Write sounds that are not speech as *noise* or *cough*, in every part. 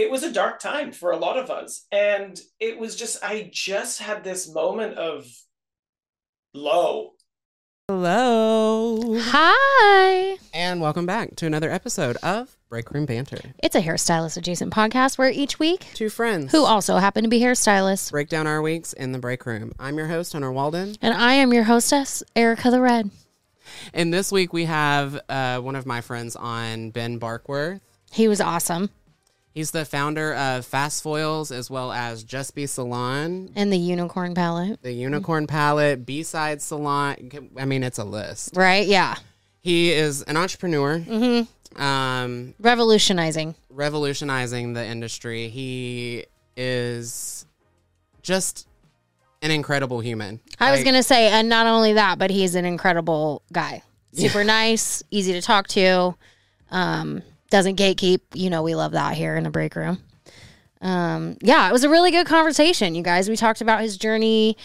it was a dark time for a lot of us. And it was just, I just had this moment of low. Hello. Hi. And welcome back to another episode of Break Room Banter. It's a hairstylist adjacent podcast where each week, Two friends who also happen to be hairstylists, break down our weeks in the break room. I'm your host, Hunter Walden. and I am your hostess, Ericka the Red. And this week we have uh, one of my friends on, Ben Barkworth. He was awesome. He's the founder of Fast Foils as well as Just Be Salon, And the unicorn palette. the Unicorn Palette, B Side Salon. I mean, it's a list. Right? Yeah. He is an entrepreneur, Mm-hmm. um, Revolutionizing. revolutionizing the industry. He is just an incredible human. I was going to say, and not only that, but he's an incredible guy. Super nice, easy to talk to, um, doesn't gatekeep. You know, we love that here in the break room. Um, yeah, it was a really good conversation, you guys. We talked about his journey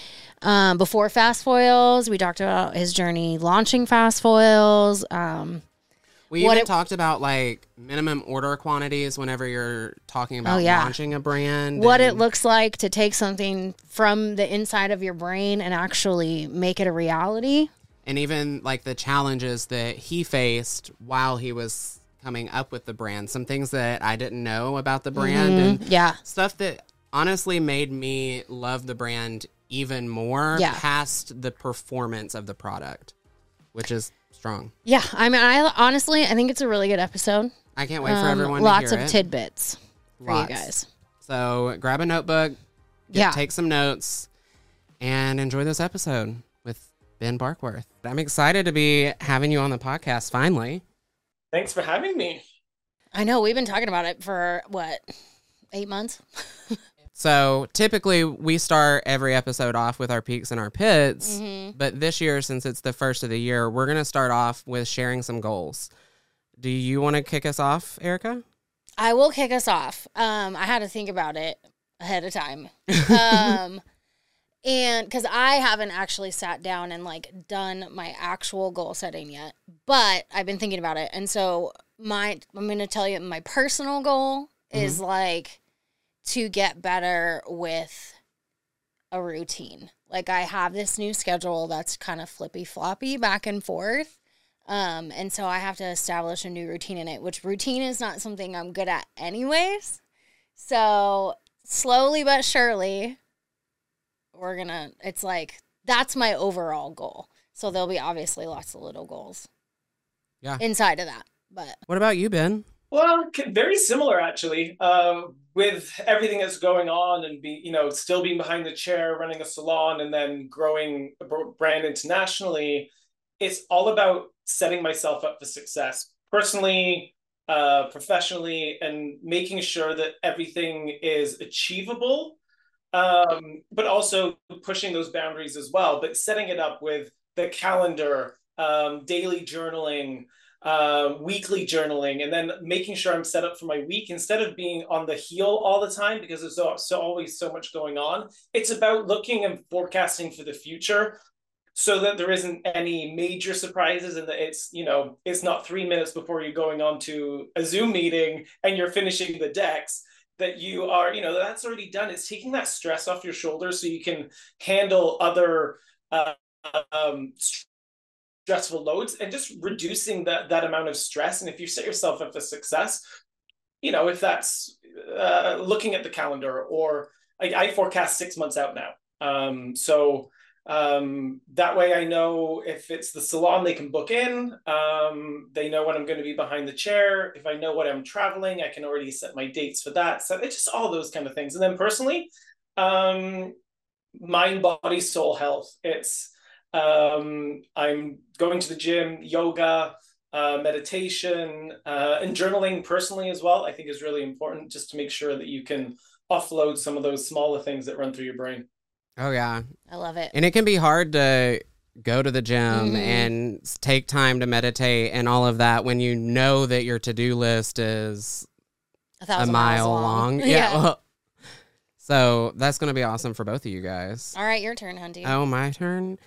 um, before Fast Foils. We talked about his journey launching Fast Foils. Um, We even it- talked about like minimum order quantities whenever you're talking about Oh, yeah. launching a brand. what it looks like to take something from the inside of your brain and actually make it a reality. and even like the challenges that he faced while he was coming up with the brand. Some things that I didn't know about the brand and Yeah. stuff that honestly made me love the brand even more Yeah. past the performance of the product, which is strong. Yeah. I mean, I honestly, I think it's a really good episode. I can't wait for Um, everyone lots to hear of it. tidbits for Lots. you guys. So grab a notebook, get- Yeah. take some notes, and enjoy this episode with Ben Barkworth. I'm excited to be having you on the podcast finally. Thanks for having me. I know we've been talking about it for what, eight months? *laughs* So typically we start every episode off with our peaks and our pits, Mm-hmm. but this year, since it's the first of the year, we're going to start off with sharing some goals. Do you want to kick us off, Ericka? I will kick us off. Um, I had to think about it ahead of time. *laughs* Um, and because I haven't actually sat down and like done my actual goal setting yet, but I've been thinking about it. And so my, I'm going to tell you my personal goal is like to get better with a routine. Like I have this new schedule that's kind of flippy floppy back and forth. Um, and so I have to establish a new routine in it, which routine is not something I'm good at anyways. So slowly but surely, we're gonna, it's like, that's my overall goal. So there'll be obviously lots of little goals. Yeah. Inside of that. But What about you, Ben? Well, very similar actually. Uh, with everything that's going on and be you know still being behind the chair, running a salon, and then growing a brand internationally, it's all about setting myself up for success personally, uh, professionally, and making sure that everything is achievable. Um, but also pushing those boundaries as well. But setting it up with the calendar, um, daily journaling uh, weekly journaling and then making sure I'm set up for my week instead of being on the heel all the time because there's so, so always so much going on. It's about looking and forecasting for the future so that there isn't any major surprises and that it's you know it's not three minutes before you're going on to a zoom meeting and you're finishing the decks that you are you know that's already done it's taking that stress off your shoulders so you can handle other uh, um, stressful loads and just reducing that that amount of stress. And if you set yourself up for success you know if that's uh, looking at the calendar or I, I forecast six months out now. Um, so um, that way i know if it's the salon they can book in um, they know when i'm going to be behind the chair if i know what i'm traveling i can already set my dates for that so it's just all those kind of things and then personally um, mind body soul health it's um, I'm going to the gym, yoga, uh, meditation, uh, and journaling personally as well. I think is really important just to make sure that you can offload some of those smaller things that run through your brain. Oh, yeah. I love it. And it can be hard to go to the gym Mhm. and take time to meditate and all of that when you know that your to do list is A a thousand miles mile long. *laughs* yeah. well, *laughs* so that's going to be awesome for both of you guys. All right, your turn, Hunty. Oh, my turn.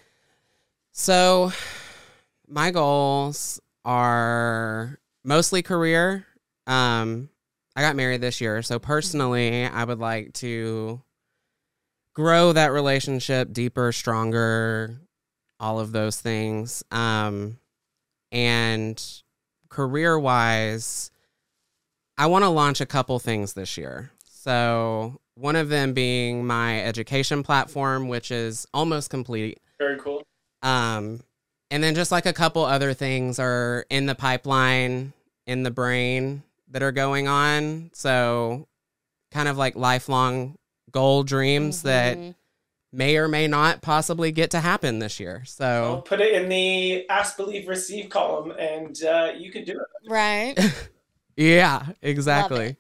So, my goals are mostly career. Um, I got married this year. So personally, I would like to grow that relationship deeper, stronger, all of those things. Um, and career wise, I want to launch a couple things this year. So, one of them being my education platform, which is almost complete. Very cool. Um, and then just like a couple other things are in the pipeline in the brain that are going on. So, kind of like lifelong goal dreams mm-hmm. that may or may not possibly get to happen this year. So I'll put it in the ask, believe, receive column, and uh, you can do it. Right. *laughs* yeah, exactly.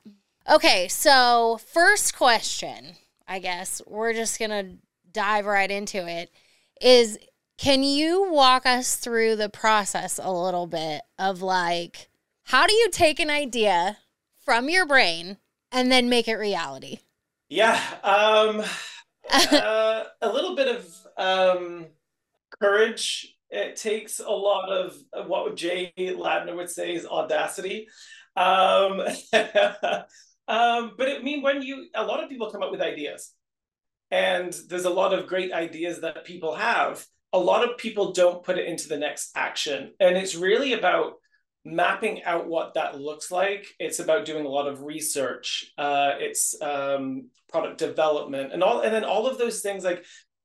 Okay, so first question, I guess we're just gonna dive right into it. Is can you walk us through the process a little bit of like how do you take an idea from your brain and then make it reality? Yeah. Um *laughs* uh, a little bit of um, courage. It takes a lot of what Jay Ladner would say is audacity. Um, *laughs* um, but I mean, when you, a lot of people come up with ideas, and there's a lot of great ideas that people have. A lot of people don't put it into the next action. And it's really about mapping out what that looks like. It's about doing a lot of research. Uh, it's um, product development and all, and then all of those things like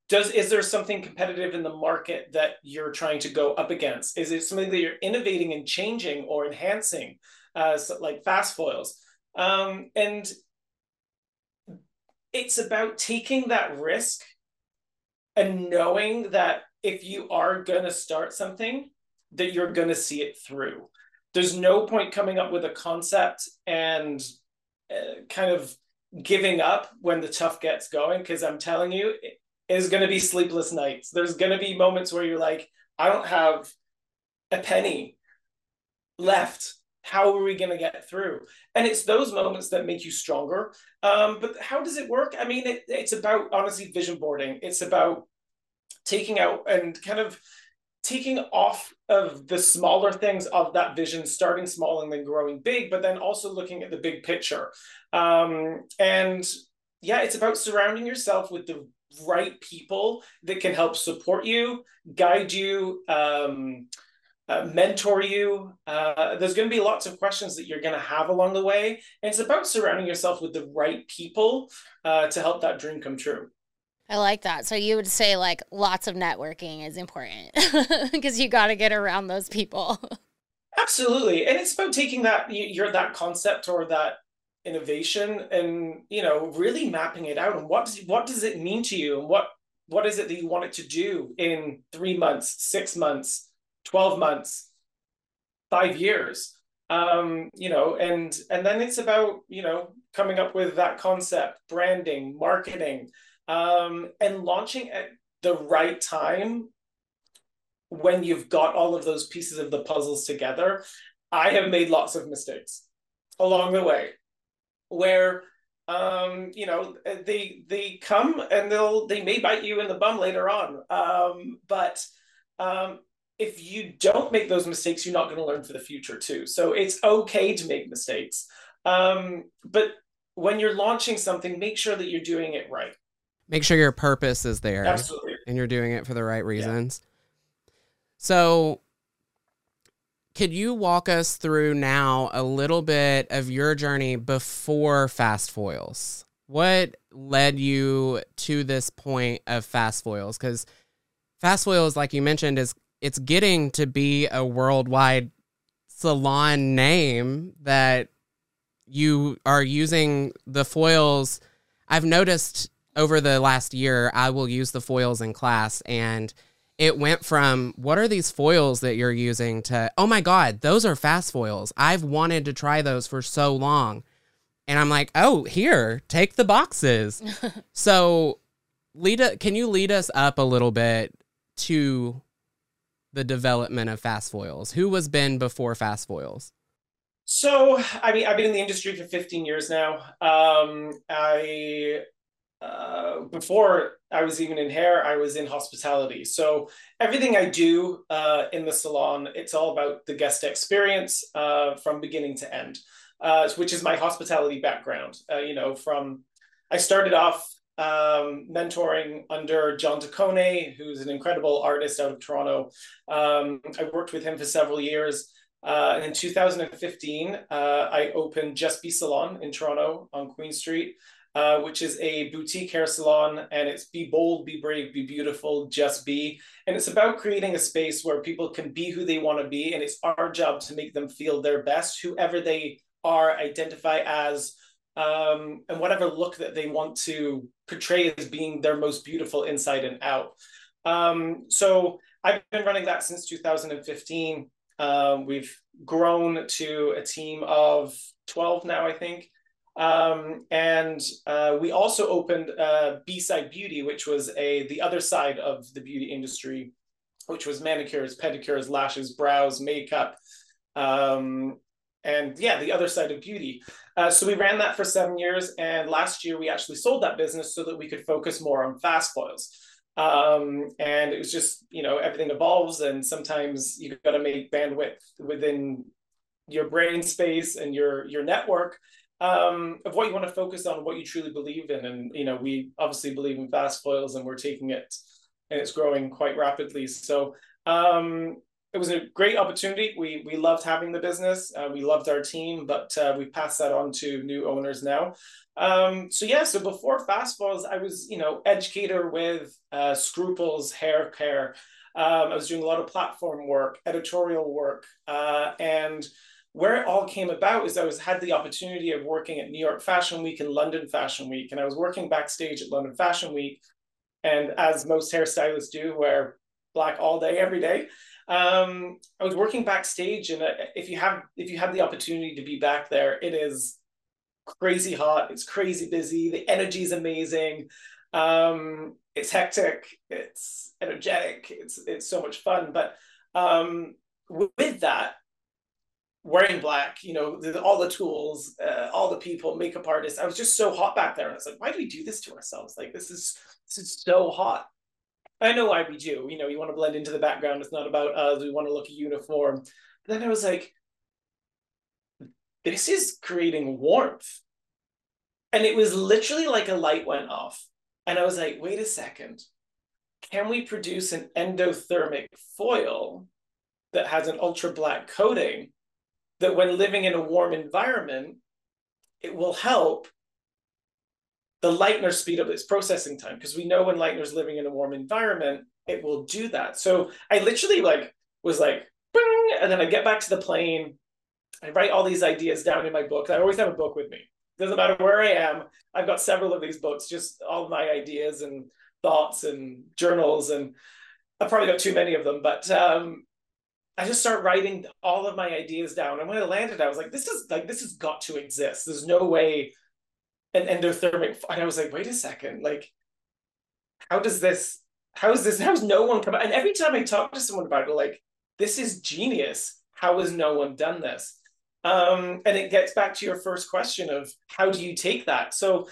does is there something competitive in the market that you're trying to go up against? Is it something that you're innovating and changing or enhancing, uh, like fast foils? Um, and it's about taking that risk and knowing that if you are going to start something, that you're going to see it through there's no point coming up with a concept and uh, kind of giving up when the tough gets going because i'm telling you it is going to be sleepless nights. There's going to be moments where you're like i don't have a penny left. How are we going to get through? And it's those moments that make you stronger. Um, but how does it work? I mean it, it's about honestly vision boarding. It's about taking out and kind of taking off of the smaller things of that vision, starting small and then growing big, but then also looking at the big picture. Um, and yeah, it's about surrounding yourself with the right people that can help support you, guide you, um, uh, mentor you. Uh, there's going to be lots of questions that you're going to have along the way. And it's about surrounding yourself with the right people uh, to help that dream come true. I like that. So you would say like lots of networking is important *laughs* because you got to get around those people. Absolutely. And it's about taking that your that concept or that innovation and you know really mapping it out and what does what does it mean to you and what what is it that you want it to do in 3 months, 6 months, 12 months, 5 years. Um, you know, and and then it's about, you know, coming up with that concept, branding, marketing, um, and launching at the right time when you've got all of those pieces of the puzzles together. I have made lots of mistakes along the way where um you know they they come and they'll they may bite you in the bum later on. Um but um if you don't make those mistakes you're not going to learn for the future too. So it's okay to make mistakes. Um but when you're launching something make sure that you're doing it right make sure your purpose is there Absolutely. and you're doing it for the right reasons. Yeah. So, could you walk us through now a little bit of your journey before Fast Foils? What led you to this point of Fast Foils? Because Fast Foils, like you mentioned, is it's getting to be a worldwide salon name that you are using the foils. I've noticed over the last year, I will use the foils in class. And it went from what are these foils that you're using to oh my god those are fast foils. I've wanted to try those for so long. And i'm like oh here take the boxes. *laughs* So lead a, can you lead us up a little bit to the development of fast foils? Who was ben before fast foils? So i mean i've been in the industry for 15 years now. Um, i uh, before I was even in hair, I was in hospitality. So everything I do uh, in the salon, it's all about the guest experience uh, from beginning to end. uh, which is my hospitality background. Uh, you know, from I started off um, mentoring under John Taccone, who's an incredible artist out of Toronto. Um, I worked with him for several years. Uh, and in 2015, uh, I opened Just Be Salon in Toronto on Queen Street, uh, which is a boutique hair salon. And it's be bold, be brave, be beautiful, just be. And it's about creating a space where people can be who they want to be. And it's our job to make them feel their best, whoever they are, identify as, um, and whatever look that they want to portray as being their most beautiful inside and out. Um, so I've been running that since 2015. Um, we've grown to a team of 12 now, I think. Um, and uh, we also opened uh, B-Side Beauty, which was a the other side of the beauty industry, which was manicures, pedicures, lashes, brows, makeup, um, and yeah, the other side of beauty. Uh, so we ran that for seven years, and last year we actually sold that business so that we could focus more on fast foils. Um, and it was just you know everything evolves, and sometimes you've got to make bandwidth within your brain space and your your network um, of what you want to focus on, what you truly believe in, and you know we obviously believe in fast foils, and we're taking it, and it's growing quite rapidly. So um, it was a great opportunity. We we loved having the business. Uh, we loved our team, but uh, we passed that on to new owners now. Um, so yeah, so before Fast Foils, I was you know educator with uh, Scruples Hair Care. Um, I was doing a lot of platform work, editorial work, uh, and where it all came about is I was had the opportunity of working at New York Fashion Week and London Fashion Week, and I was working backstage at London Fashion Week, and as most hairstylists do, wear black all day every day um, I was working backstage, and uh, if you have if you have the opportunity to be back there, it is crazy hot. It's crazy busy. The energy is amazing. Um, it's hectic. It's energetic. It's it's so much fun. But um, with that, wearing black, you know, the, all the tools, uh, all the people, makeup artists. I was just so hot back there, I was like, why do we do this to ourselves? Like this is this is so hot. I know why we do. You know, you want to blend into the background. It's not about us. We want to look uniform. But then I was like, this is creating warmth. And it was literally like a light went off. And I was like, wait a second. Can we produce an endothermic foil that has an ultra black coating that when living in a warm environment, it will help the lightener speed up its processing time because we know when lightener's living in a warm environment, it will do that. So I literally like was like, and then I get back to the plane. I write all these ideas down in my book. I always have a book with me. Doesn't matter where I am. I've got several of these books, just all my ideas and thoughts and journals, and I've probably got too many of them. But um, I just start writing all of my ideas down. And when I landed, I was like, this is like this has got to exist. There's no way. An endothermic and i was like wait a second. Like how does this how is this how's no one come and every time i talk to someone about it like this is genius. How has no one done this? Um, and it gets back to your first question of how do you take that? So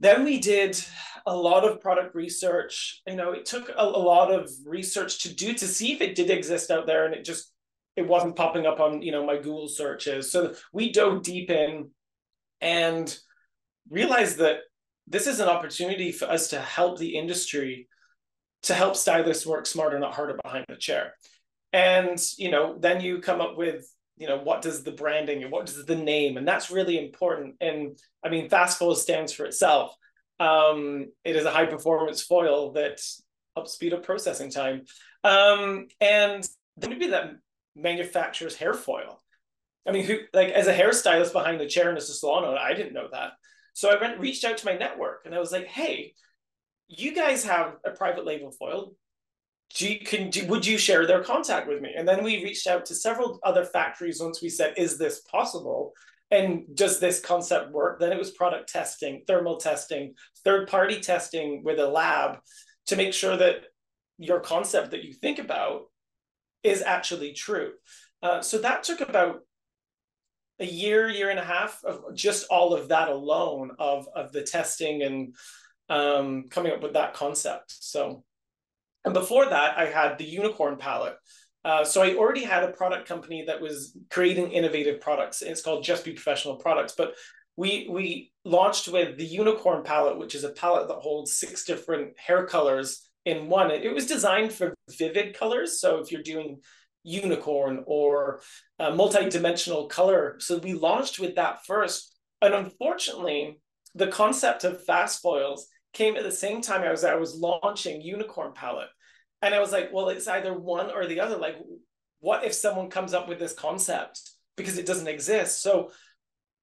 then we did a lot of product research. You know it took a, a lot of research to do to see if it did exist out there and it just it wasn't popping up on you know my google searches. So we dove deep in and realized that this is an opportunity for us to help the industry to help stylists work smarter not harder behind the chair. And you know then you come up with you know what does the branding and what does the name and that's really important. And i mean fast foil stands for itself. Um, it is a high performance foil that helps speed up processing time. Um, and then maybe that manufactures hair foil. I mean who like as a hairstylist behind the chair in a salon i didn't know that. So I went reached out to my network and I was like, hey, you guys have a private label foil. Do you, can do, would you share their contact with me? And then we reached out to several other factories once we said, is this possible? And does this concept work? Then it was product testing, thermal testing, third party testing with a lab to make sure that your concept that you think about is actually true. Uh, so that took about a year, year and a half of just all of that alone of of the testing and um, coming up with that concept. So, and before that, I had the unicorn palette, Uh, so I already had a product company that was creating innovative products. It's called Just Be Professional Products. But we we launched with the Unicorn palette, which is a palette that holds six different hair colors in one. It was designed for vivid colors. So if you're doing unicorn or a multi-dimensional color, so we launched with that first. And unfortunately, the concept of fast foils came at the same time I was I was launching Unicorn palette. And I was like, well, it's either one or the other. Like, what if someone comes up with this concept because it doesn't exist? So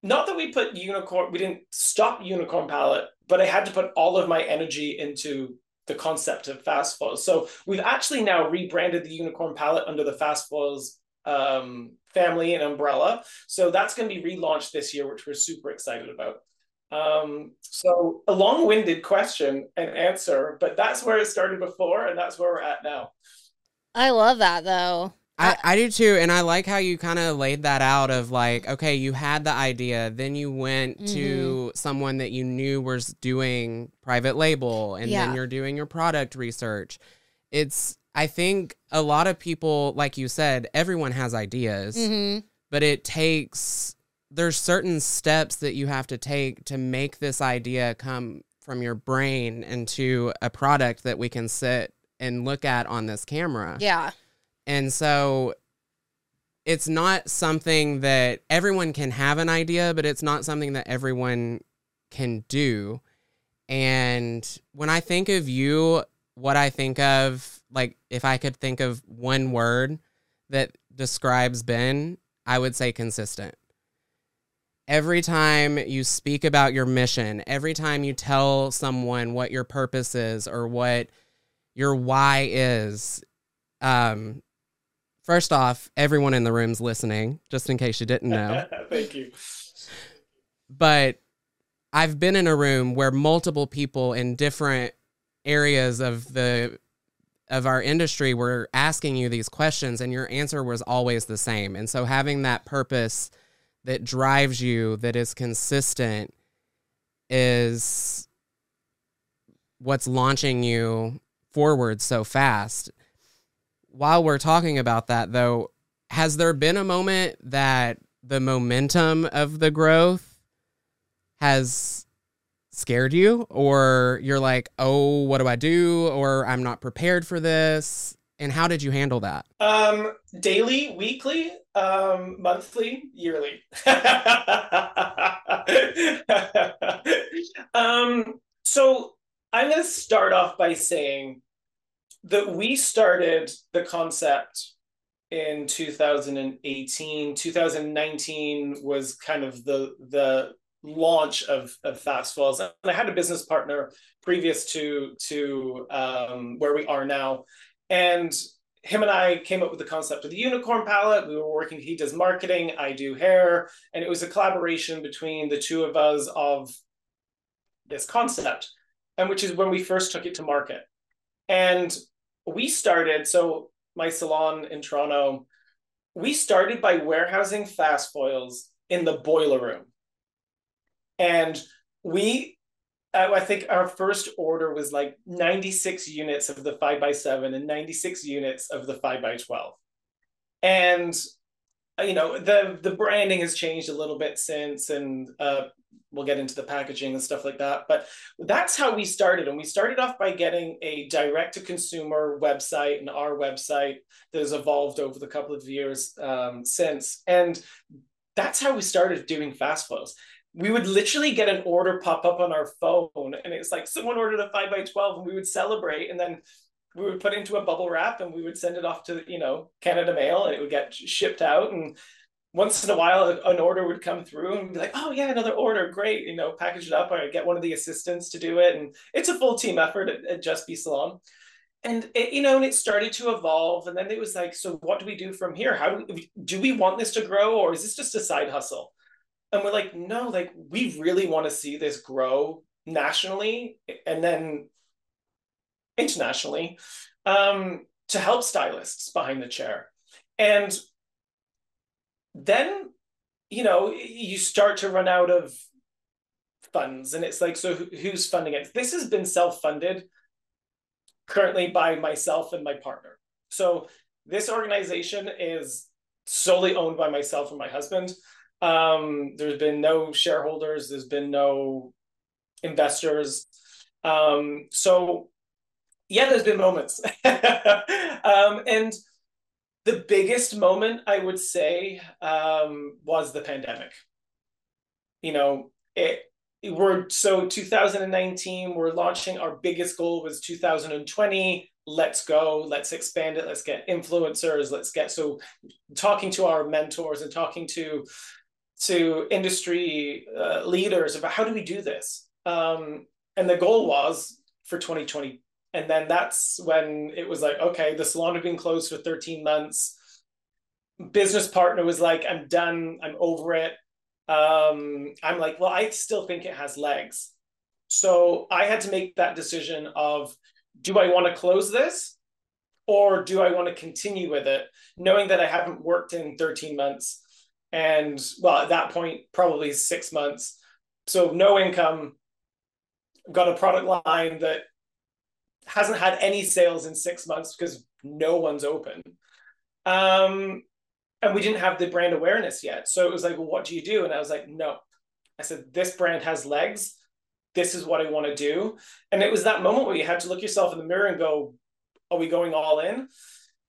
not that we put unicorn, we didn't stop unicorn palette, but I had to put all of my energy into the concept of fast foils. So we've actually now rebranded the unicorn palette under the fast foils um, family and umbrella. So that's going to be relaunched this year, which we're super excited about. Um, so a long-winded question and answer, but that's where it started before, and that's where we're at now. I love that though. I, I do too, and I like how you kind of laid that out of like, okay, you had the idea, then you went mm-hmm. to someone that you knew was doing private label, and yeah. then you're doing your product research. It's, I think a lot of people, like you said, everyone has ideas, mm-hmm. but it takes, there's certain steps that you have to take to make this idea come from your brain into a product that we can sit and look at on this camera. Yeah. And so it's not something that everyone can have an idea, but it's not something that everyone can do. And when I think of you, what I think of, like, if I could think of one word that describes Ben, I would say consistent. Every time you speak about your mission, every time you tell someone what your purpose is or what your why is, um, First off, everyone in the room's listening, just in case you didn't know. *laughs* Thank you. But I've been in a room where multiple people in different areas of the of our industry were asking you these questions and your answer was always the same. And so having that purpose that drives you that is consistent is what's launching you forward so fast while we're talking about that, though, has there been a moment that the momentum of the growth has scared you, or you're like, oh, what do I do? Or I'm not prepared for this? And how did you handle that? Um, daily, weekly, um, monthly, yearly. *laughs* um, so I'm going to start off by saying that we started the concept in 2018 2019 was kind of the the launch of, of fast foils and i had a business partner previous to to um, where we are now and him and i came up with the concept of the unicorn palette. We were working he does marketing i do hair. And it was a collaboration between the two of us of this concept and which is when we first took it to market. And we started, so my salon in Toronto, we started by warehousing fast foils in the boiler room. And we, I think our first order was like 96 units of the 5 by 7 and 96 units of the 5 by 12 And you know the the branding has changed a little bit since and uh, we'll get into the packaging and stuff like that. But that's how we started. And we started off by getting a direct to consumer website and our website that has evolved over the couple of years um, since. And that's how we started doing fast foils. We would literally get an order pop up on our phone, and it's like someone ordered a five by 12, and we would celebrate. And then we would put it into a bubble wrap and we would send it off to you know Canada Mail and it would get shipped out and once in a while an order would come through and be like, oh yeah, another order, great, you know, package it up. Or get one of the assistants to do it, and it's a full team effort at, at Just Be Salon. And it, you know, and it started to evolve, and then it was like, so what do we do from here? How do we, do we want this to grow, or is this just a side hustle? And we're like, no, like we really want to see this grow nationally and then internationally um, to help stylists behind the chair. And then you know you start to run out of funds and it's like so who's funding it this has been self-funded currently by myself and my partner so this organization is solely owned by myself and my husband. Um, there's been no shareholders, there's been no investors. Um, so yeah, there's been moments. *laughs* um, and the biggest moment I would say um, was the pandemic. You know, it we're so 2019 we're launching our biggest goal was 2020 let's go let's expand it let's get influencers let's get so talking to our mentors and talking to to industry uh, leaders about how do we do this? Um, and the goal was for 2020 and then that's when it was like okay the salon had been closed for 13 months. Business partner was like i'm done i'm over it. Um, I'm like, well, I still think it has legs. So I had to make that decision of do I want to close this or do I want to continue with it, knowing that I haven't worked in 13 months and, well, at that point, probably six months. So no income, got a product line that hasn't had any sales in six months because no one's open. Um, and we didn't have the brand awareness yet. So it was like, well, what do you do? And I was like, no. I said, this brand has legs. This is what I want to do. And it was that moment where you had to look yourself in the mirror and go, are we going all in?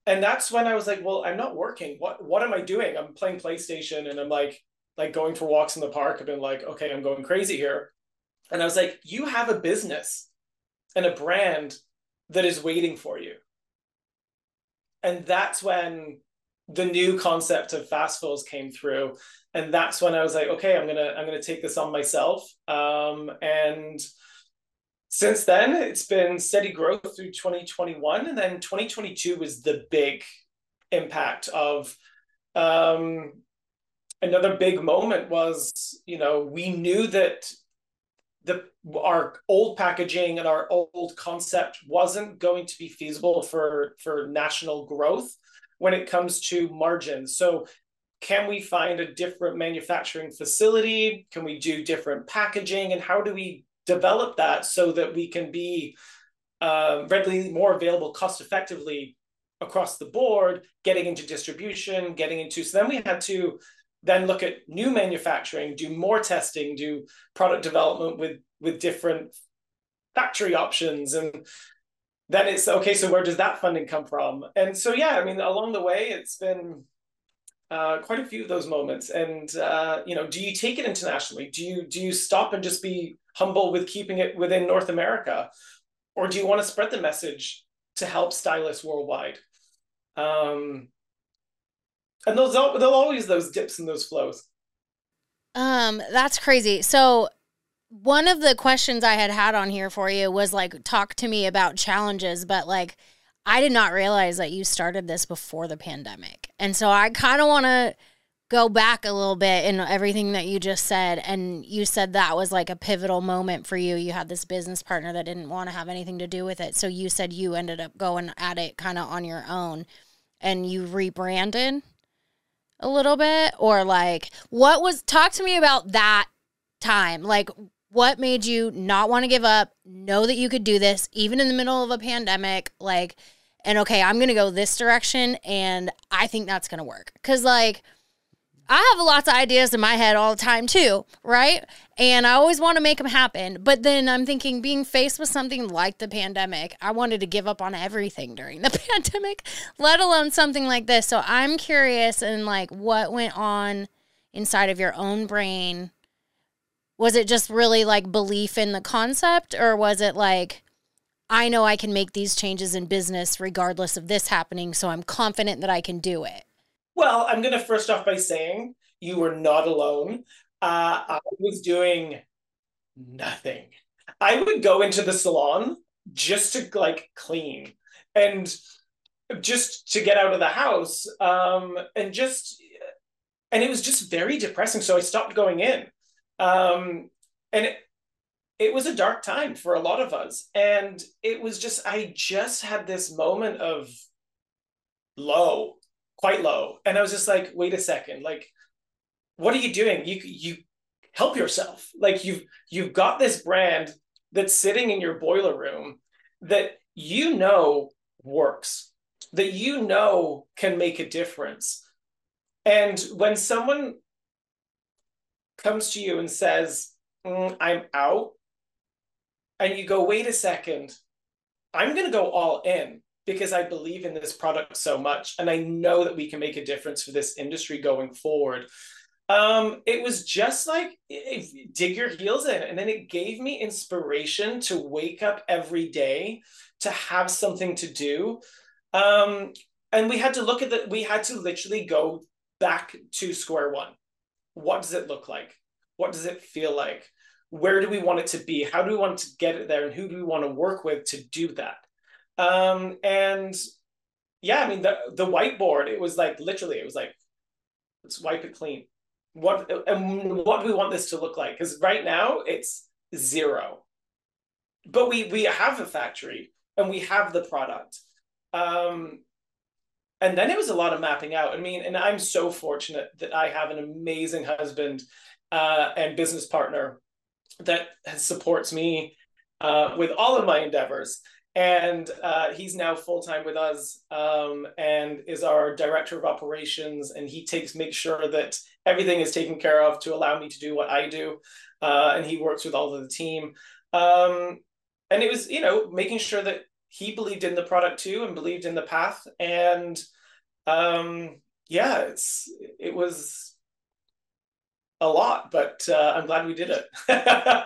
And that's when I was like, well, I'm not working. What what am I doing? I'm playing PlayStation and I'm like like going for walks in the park. I've been like, okay, I'm going crazy here. And I was like, you have a business and a brand that is waiting for you. And that's when the new concept of fast foils came through and that's when i was like okay i'm gonna i'm gonna take this on myself um, and since then it's been steady growth through 2021 and then 2022 was the big impact of um, another big moment was you know we knew that the our old packaging and our old concept wasn't going to be feasible for for national growth when it comes to margins. So can we find a different manufacturing facility? Can we do different packaging? And how do we develop that so that we can be uh, readily more available cost effectively across the board, getting into distribution, getting into. So then we had to then look at new manufacturing, do more testing, do product development with with different factory options and then it's okay so where does that funding come from and so yeah i mean along the way it's been uh, quite a few of those moments. And uh, you know do you take it internationally? Do you do you stop and just be humble with keeping it within north america? Or do you want to spread the message to help stylists worldwide? Um, and those there'll always those dips and those flows. Um that's crazy. So one of the questions I had had on here for you was like, talk to me about challenges, but like, I did not realize that you started this before the pandemic. And so I kind of want to go back a little bit in everything that you just said. And you said that was like a pivotal moment for you. You had this business partner that didn't want to have anything to do with it. So you said you ended up going at it kind of on your own and you rebranded a little bit or like what was talk to me about that time like what made you not want to give up, know that you could do this, even in the middle of a pandemic? Like, and okay, I'm going to go this direction, and I think that's going to work. Because, like, I have lots of ideas in my head all the time too, right? And I always want to make them happen. But then I'm thinking, being faced with something like the pandemic, I wanted to give up on everything during the *laughs* pandemic, let alone something like this. So I'm curious and like what went on inside of your own brain was it just really like belief in the concept or was it like I know I can make these changes in business regardless of this happening, so I'm confident that I can do it? Well, I'm going to first off by saying you were not alone. Uh, I was doing nothing. I would go into the salon just to like clean and just to get out of the house um, and just and it was just very depressing so i stopped going in um, and it, it was a dark time for a lot of us. And it was just, I just had this moment of low, quite low. And I was just like, wait a second, like, what are you doing? You, you help yourself. Like you've, you've got this brand that's sitting in your boiler room that you know works. that you know can make a difference. And when someone comes to you and says, mm, I'm out, and you go, wait a second, I'm going to go all in because I believe in this product so much. And I know that we can make a difference for this industry going forward. Um, it was just like dig your heels in. And then it gave me inspiration to wake up every day to have something to do. Um, and we had to look at that, we had to literally go back to square one. What does it look like? What does it feel like? Where do we want it to be? How do we want to get it there? And who do we want to work with to do that? Um, and yeah, I mean the the whiteboard, it was like literally, it was like, let's wipe it clean. What and what do we want this to look like? Because right now it's zero. But we we have a factory and we have the product. Um, and then it was a lot of mapping out. I mean, and I'm so fortunate that I have an amazing husband uh, and business partner that supports me uh, with all of my endeavors. And uh, he's now full time with us um, and is our director of operations. And he takes makes sure that everything is taken care of to allow me to do what I do. Uh, and he works with all of the team. Um, and it was, you know, making sure that he believed in the product too and believed in the path. And um, yeah, it's it was a lot, but uh, I'm glad we did it. *laughs*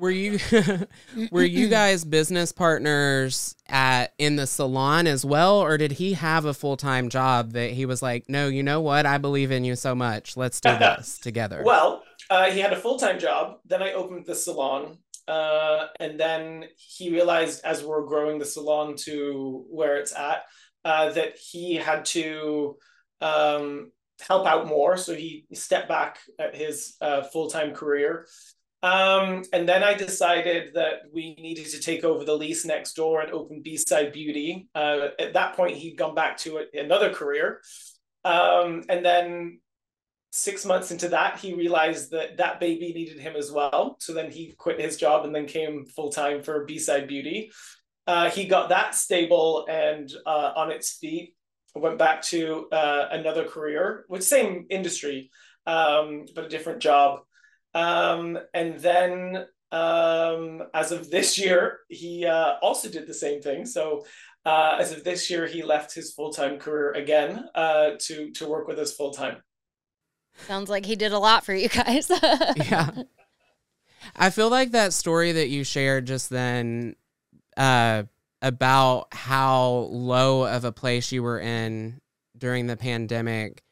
were you *laughs* were you guys business partners at in the salon as well or did he have a full-time job that he was like no you know what? I believe in you so much. Let's do *laughs* this together. Well uh, he had a full-time job. Then i opened the salon uh, and then he realized as we're growing the salon to where it's at uh, that he had to um, help out more so he stepped back at his uh, full-time career um, and then I decided that we needed to take over the lease next door and open B-Side Beauty. Uh, at that point, he'd gone back to another career. Um, and then six months into that, he realized that that baby needed him as well. So then he quit his job and then came full time for B-Side Beauty. Uh, he got that stable and uh, on its feet. Went back to uh, another career, with same industry, um, but a different job. Um, and then um, as of this year, he uh, also did the same thing. So uh, as of this year, he left his full time career again uh, to to work with us full time. Sounds like he did a lot for you guys. *laughs* yeah, I feel like that story that you shared just then uh, about how low of a place you were in during the pandemic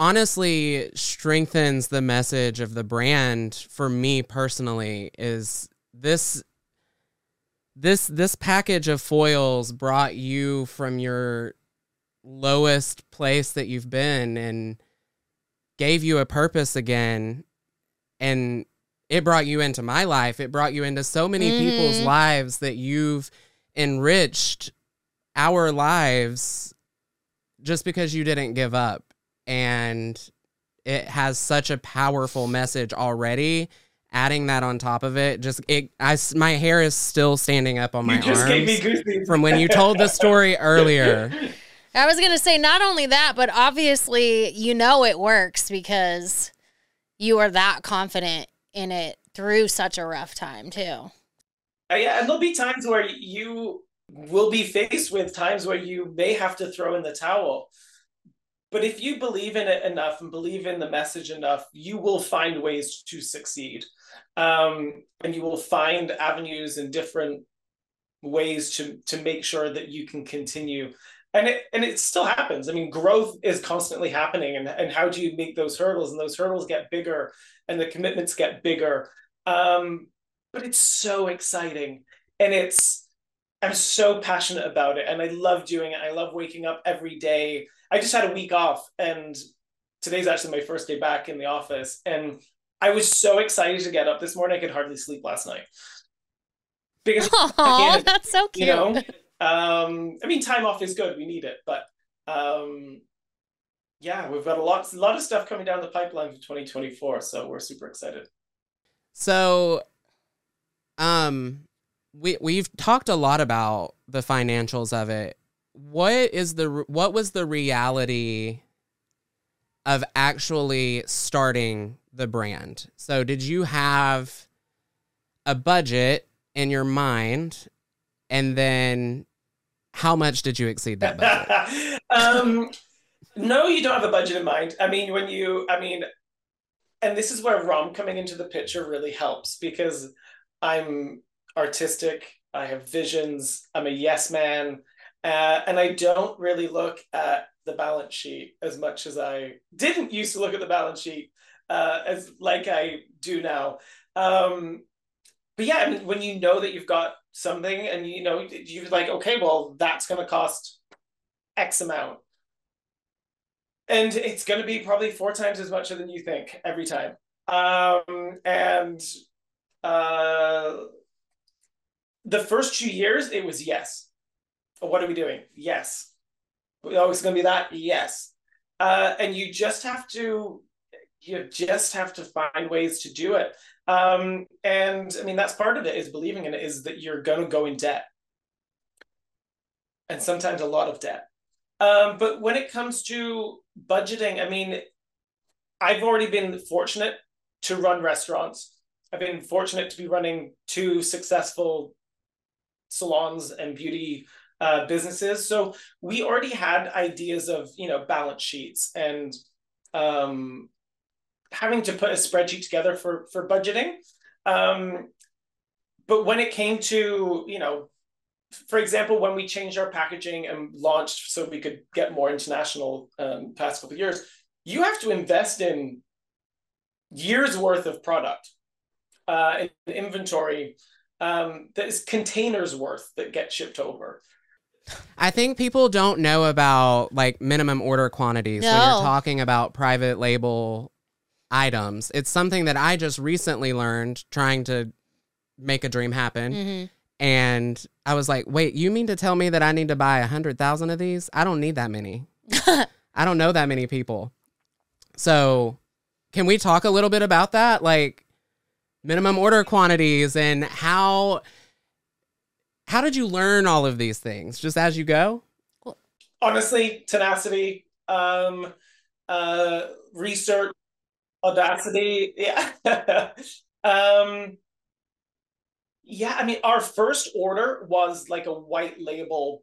honestly strengthens the message of the brand for me personally is this this this package of foils brought you from your lowest place that you've been and gave you a purpose again and it brought you into my life it brought you into so many mm-hmm. people's lives that you've enriched our lives just because you didn't give up. And it has such a powerful message already. Adding that on top of it just it I, my hair is still standing up on my you just arms gave me goosebumps. from when you told the story *laughs* earlier. I was going to say not only that but obviously you know it works because you are that confident in it through such a rough time too yeah and there'll be times where you will be faced with times where you may have to throw in the towel but if you believe in it enough and believe in the message enough, you will find ways to succeed. Um, and you will find avenues and different ways to to make sure that you can continue. And it and it still happens. I mean, growth is constantly happening. And, and how do you make those hurdles? And those hurdles get bigger and the commitments get bigger. Um, but it's so exciting. And it's I'm so passionate about it. And I love doing it. I love waking up every day I just had a week off, and today's actually my first day back in the office, and I was so excited to get up this morning. I could hardly sleep last night because *laughs* Aww, that's so cute. You know, um, I mean, time off is good. We need it, but um, yeah, we've got a lot, a lot of stuff coming down the pipeline for 2024. So we're super excited. So, um, we we've talked a lot about the financials of it what is the what was the reality of actually starting the brand? So did you have a budget in your mind and then how much did you exceed that budget? *laughs* um, no, you don't have a budget in mind. I mean, when you, I mean, and this is where Rom coming into the picture really helps because I'm artistic. I have visions. I'm a yes man. Uh, and I don't really look at the balance sheet as much as I didn't used to look at the balance sheet uh, as like I do now. Um, but yeah, I mean, when you know that you've got something and you know you're like, okay, well, that's going to cost X amount and it's going to be probably four times as much than you think every time. Um, and uh, the first two years, it was yes. What are we doing? Yes. Oh, it's going to be that? Yes. Uh, and you just have to, you just have to find ways to do it. Um, and I mean, that's part of it is believing in it is that you're going to go in debt. And sometimes a lot of debt. Um, but when it comes to budgeting, I mean, I've already been fortunate to run restaurants. I've been fortunate to be running two successful salons and beauty uh, businesses. So we already had ideas of, you know, balance sheets and um, having to put a spreadsheet together for for budgeting. Um, but when it came to, you know, for example, when we changed our packaging and launched so we could get more international um, past couple years, you have to invest in years worth of product uh, in inventory um, that is containers worth that get shipped over. I think people don't know about like minimum order quantities no. when you're talking about private label items. It's something that I just recently learned trying to make a dream happen. Mm-hmm and I was like, wait, you mean to tell me that I need to buy a hundred thousand of these? I don't need that many. *laughs* I don't know that many people. So can we talk a little bit about that? Like minimum order quantities and how how did you learn all of these things? Just as you go? Honestly, tenacity, um, uh, research, audacity. Yeah. *laughs* um, yeah, I mean, our first order was like a white label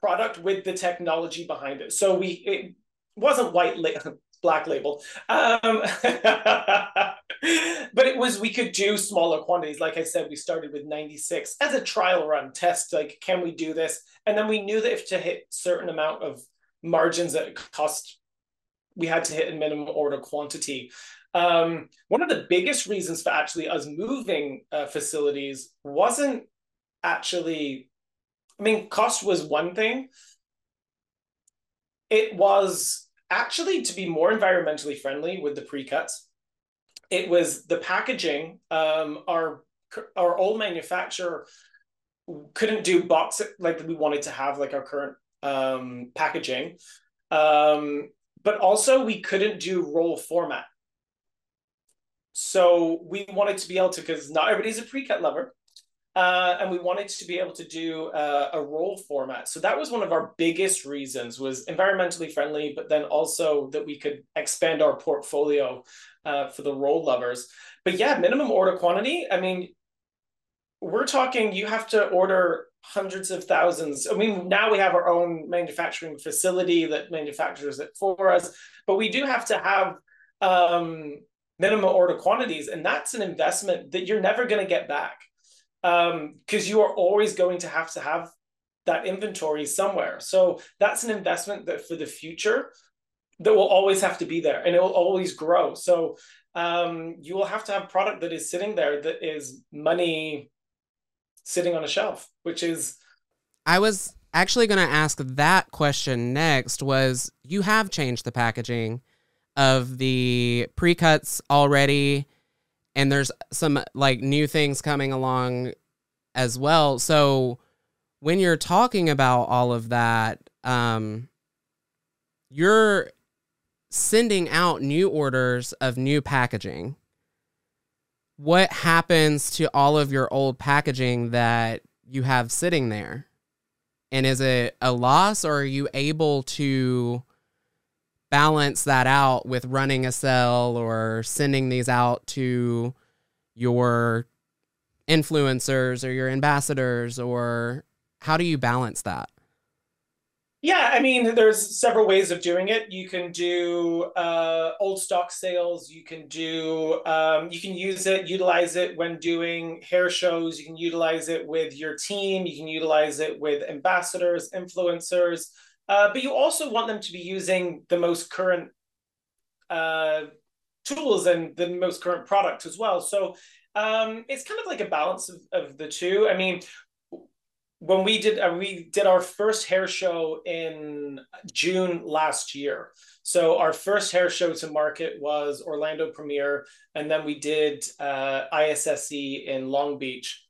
product with the technology behind it. So we it wasn't white label, *laughs* black label, um, *laughs* but it was we could do smaller quantities. Like I said, we started with 96 as a trial run test. Like, can we do this? And then we knew that if to hit certain amount of margins that cost, we had to hit a minimum order quantity. Um, one of the biggest reasons for actually us moving uh, facilities wasn't actually, I mean, cost was one thing. It was actually to be more environmentally friendly with the pre-cuts. It was the packaging. Um, our our old manufacturer couldn't do box like we wanted to have like our current um, packaging. Um, but also we couldn't do roll format so we wanted to be able to, because not everybody's a pre-cut lover, uh, and we wanted to be able to do uh, a roll format. So that was one of our biggest reasons was environmentally friendly, but then also that we could expand our portfolio uh, for the roll lovers. But yeah, minimum order quantity. I mean, we're talking you have to order hundreds of thousands. I mean, now we have our own manufacturing facility that manufactures it for us, but we do have to have um, minimum order quantities. And that's an investment that you're never going to get back because um, you are always going to have to have that inventory somewhere. So that's an investment that for the future that will always have to be there and it will always grow. So um, you will have to have product that is sitting there that is money sitting on a shelf, which is. I was actually going to ask that question next was you have changed the packaging of the pre-cuts already and there's some like new things coming along as well. So when you're talking about all of that, um, you're sending out new orders of new packaging. What happens to all of your old packaging that you have sitting there? And is it a loss or are you able to balance that out with running a cell or sending these out to your influencers or your ambassadors or how do you balance that? Yeah, I mean, there's several ways of doing it. You can do uh, old stock sales. You can do, um, you can use it, utilize it when doing hair shows. You can utilize it with your team. You can utilize it with ambassadors, influencers. Uh, but you also want them to be using the most current uh, tools and the most current products as well. So um, it's kind of like a balance of, of the two. I mean, when we did uh, we did our first hair show in June last year. So our first hair show to market was Orlando Premiere, and then we did uh, ISSE in Long Beach,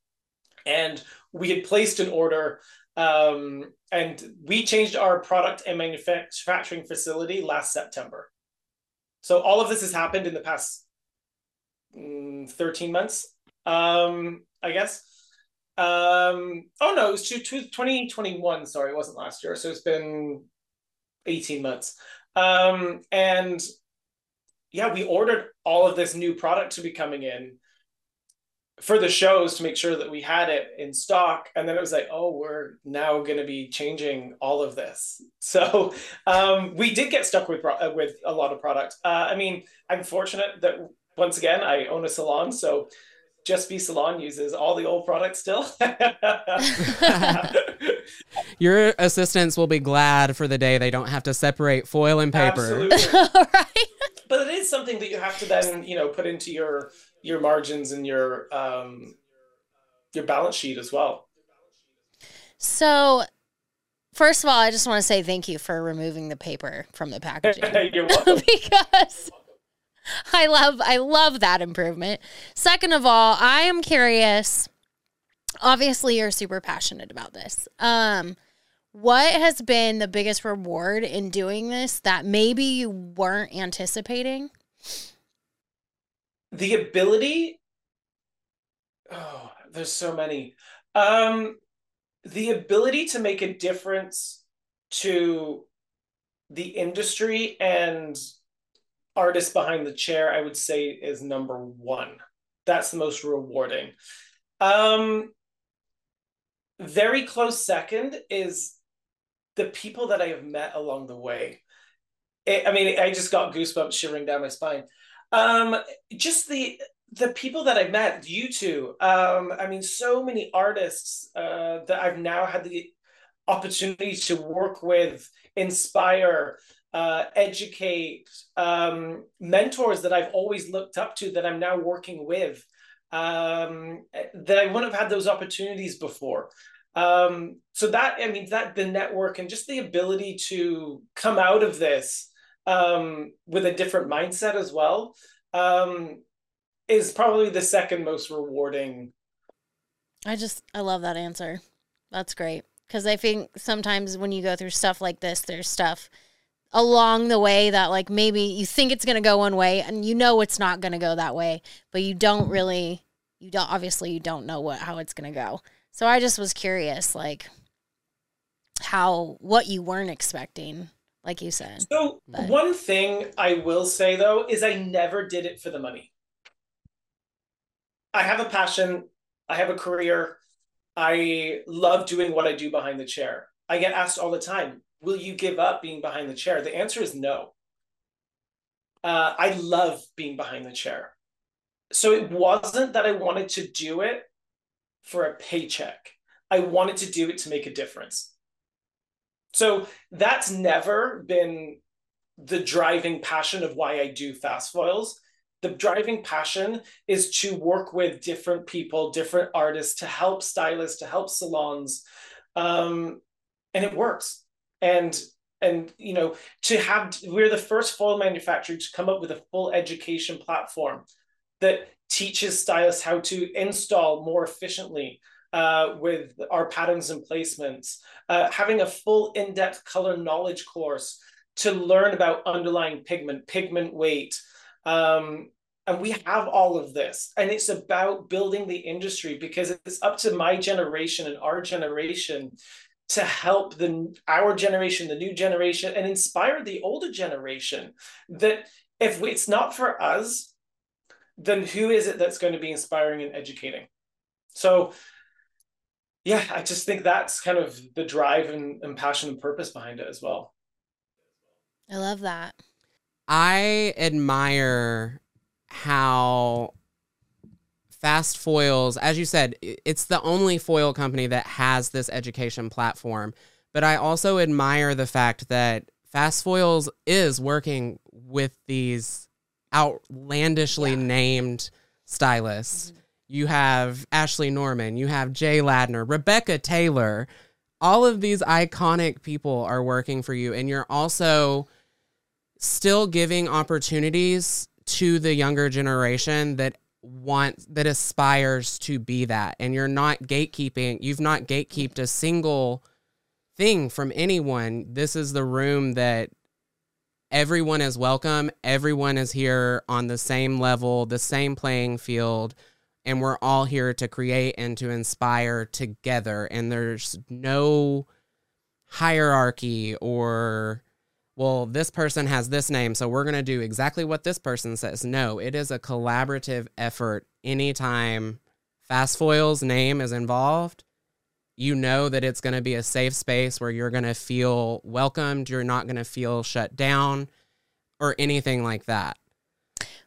and we had placed an order. Um, and we changed our product and manufacturing facility last September. So all of this has happened in the past mm, 13 months, um, I guess. Um, oh no, it was 2021. Sorry, it wasn't last year. So it's been 18 months. Um, and yeah, we ordered all of this new product to be coming in for the shows to make sure that we had it in stock. And then it was like, oh, we're now going to be changing all of this. So um, we did get stuck with uh, with a lot of product. Uh, I mean, I'm fortunate that once again I own a salon, so just Be Salon uses all the old products still. *laughs* *laughs* Your assistants will be glad for the day they don't have to separate foil and paper. *laughs* right. But it is something that you have to then, you know, put into your your margins and your um your balance sheet as well. So First of all, I just want to say thank you for removing the paper from the packaging. *laughs* You're welcome. *laughs* because I love I love that improvement. Second of all, I am curious. Obviously, you're super passionate about this. Um, what has been the biggest reward in doing this that maybe you weren't anticipating? The ability. Oh, there's so many. Um, the ability to make a difference to the industry and artist behind the chair, I would say, is number one. That's the most rewarding. Um, very close second is the people that I have met along the way. It, I mean, I just got goosebumps shivering down my spine. Um, just the the people that I've met, you two. Um, I mean, so many artists uh, that I've now had the opportunity to work with, inspire, uh, educate, um, mentors that I've always looked up to that I'm now working with um, that I wouldn't have had those opportunities before. Um, so that I mean that the network and just the ability to come out of this um, with a different mindset as well um, is probably the second most rewarding. I just I love that answer. That's great because I think sometimes when you go through stuff like this, there's stuff along the way that like maybe you think it's going to go one way and you know it's not going to go that way but you don't really you don't obviously you don't know what how it's going to go so i just was curious like how what you weren't expecting like you said so but. one thing i will say though is i never did it for the money i have a passion i have a career i love doing what i do behind the chair i get asked all the time will you give up being behind the chair? The answer is no. Uh, I love being behind the chair. So it wasn't that I wanted to do it for a paycheck. I wanted to do it to make a difference. So that's never been the driving passion of why I do fast foils. The driving passion is to work with different people, different artists, to help stylists, to help salons. Um, and it works and and you know to have we're the first foil manufacturer to come up with a full education platform that teaches stylists how to install more efficiently uh, with our patterns and placements uh, having a full in-depth color knowledge course to learn about underlying pigment pigment weight um, and we have all of this and it's about building the industry because it's up to my generation and our generation to help the our generation, the new generation, and inspire the older generation. That if it's not for us, then who is it that's going to be inspiring and educating? So, yeah, I just think that's kind of the drive and, and passion and purpose behind it as well. I love that. I admire how Fast Foils, as you said, it's the only foil company that has this education platform. But I also admire the fact that Fast Foils is working with these outlandishly yeah. named stylists. Mm-hmm. You have Ashley Norman, you have Jay Ladner, Rebecca Taylor. All of these iconic people are working for you, and you're also still giving opportunities to the younger generation that want that aspires to be that. And you're not gatekeeping you've not gatekeeped a single thing from anyone. This is the room that everyone is welcome. Everyone is here on the same level the same playing field and we're all here to create and to inspire together and there's no hierarchy or well, this person has this name, so we're going to do exactly what this person says. No, it is a collaborative effort. Anytime Fast Foil's name is involved, you know that it's going to be a safe space where you're going to feel welcomed. You're not going to feel shut down or anything like that.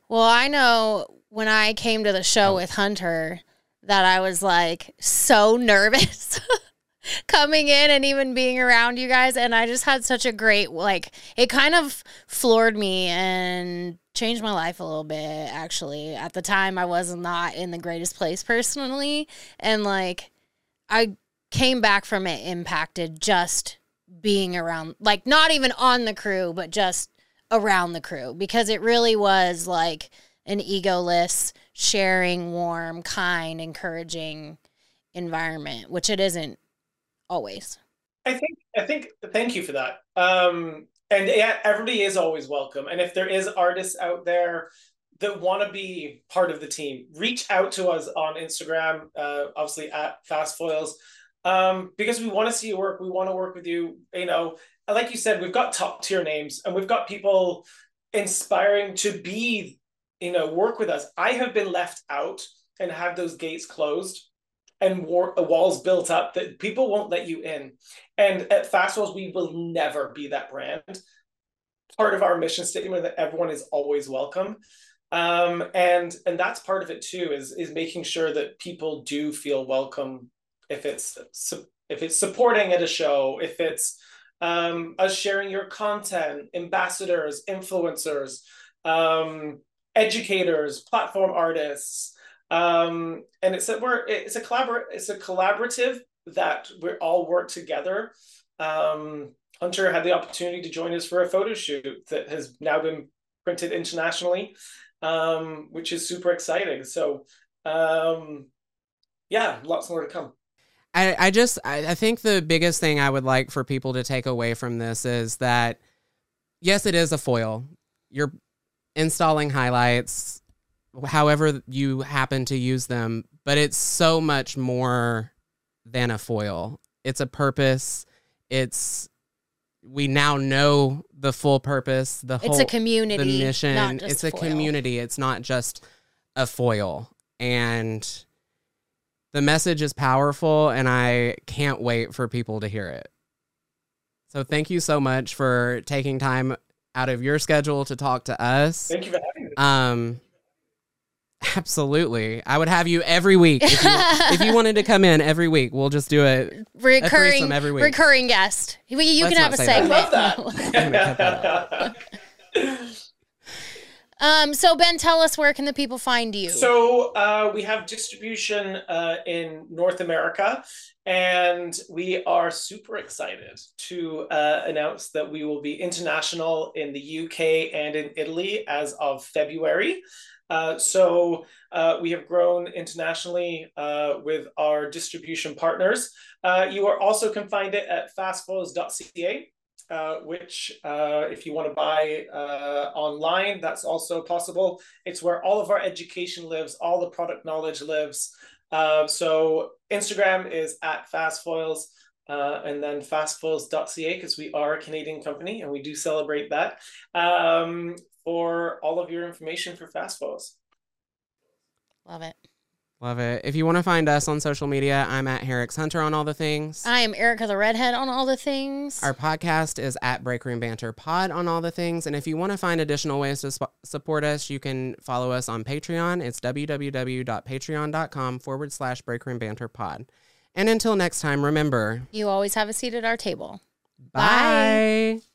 Well, I know when I came to the show oh. with Hunter that I was like so nervous. *laughs* coming in and even being around you guys and I just had such a great like it kind of floored me and changed my life a little bit actually. At the time I was not in the greatest place personally and like I came back from it impacted just being around like not even on the crew but just around the crew because it really was like an egoless, sharing, warm, kind, encouraging environment, which it isn't always. I think I think thank you for that. Um and yeah, everybody is always welcome. And if there is artists out there that want to be part of the team, reach out to us on Instagram, uh, obviously at Fast Foils, um, because we want to see your work. We want to work with you. You know, like you said, we've got top tier names and we've got people inspiring to be, you know, work with us. I have been left out and have those gates closed and war, walls built up that people won't let you in. And at Fast Foils, we will never be that brand. Part of our mission statement that everyone is always welcome. Um, and and that's part of it too is is making sure that people do feel welcome if it's if it's supporting at a show, if it's um, us sharing your content, ambassadors, influencers, um, educators, platform artists, um, and it's a we're it's a collabor it's a collaborative that we all work together. Um, Hunter had the opportunity to join us for a photo shoot that has now been printed internationally, um, which is super exciting. So, um, yeah, lots more to come. I, I just I, I think the biggest thing I would like for people to take away from this is that yes, it is a foil. You're installing highlights however you happen to use them, but it's so much more than a foil. It's a purpose. It's we now know the full purpose, the whole It's a community, the mission. it's a foil. community. It's not just a foil. And the message is powerful and I can't wait for people to hear it. So thank you so much for taking time out of your schedule to talk to us. Thank you for having me. Um Absolutely. I would have you every week. If you, if you, wanted to come in every week, we'll just do it. Recurring every week. Recurring guest. You, you can have a segment. That. *laughs* *laughs* um, so Ben, tell us where can the people find you? So uh, we have distribution uh, in North America, and we are super excited to uh, announce that we will be international in the UK and in Italy as of February. Uh, so uh, we have grown internationally uh, with our distribution partners. Uh, you are also can find it at fastfoils.ca, uh, which uh, if you want to buy uh, online, that's also possible. It's where all of our education lives, all the product knowledge lives. so Instagram is at fastfoils. Uh, and then fastfoils.ca because we are a Canadian company and we do celebrate that um, for all of your information for FastFoils. Love it. Love it. If you want to find us on social media, I'm at Hair X Hunter on all the things. I am Ericka the Redhead on all the things. Our podcast is at Break Room Banter Pod on all the things. And if you want to find additional ways to sp- support us, you can follow us on Patreon. It's www.patreon.com forward slash Break Room Banter Pod. And until next time, remember you always have a seat at our table. bye. Bye.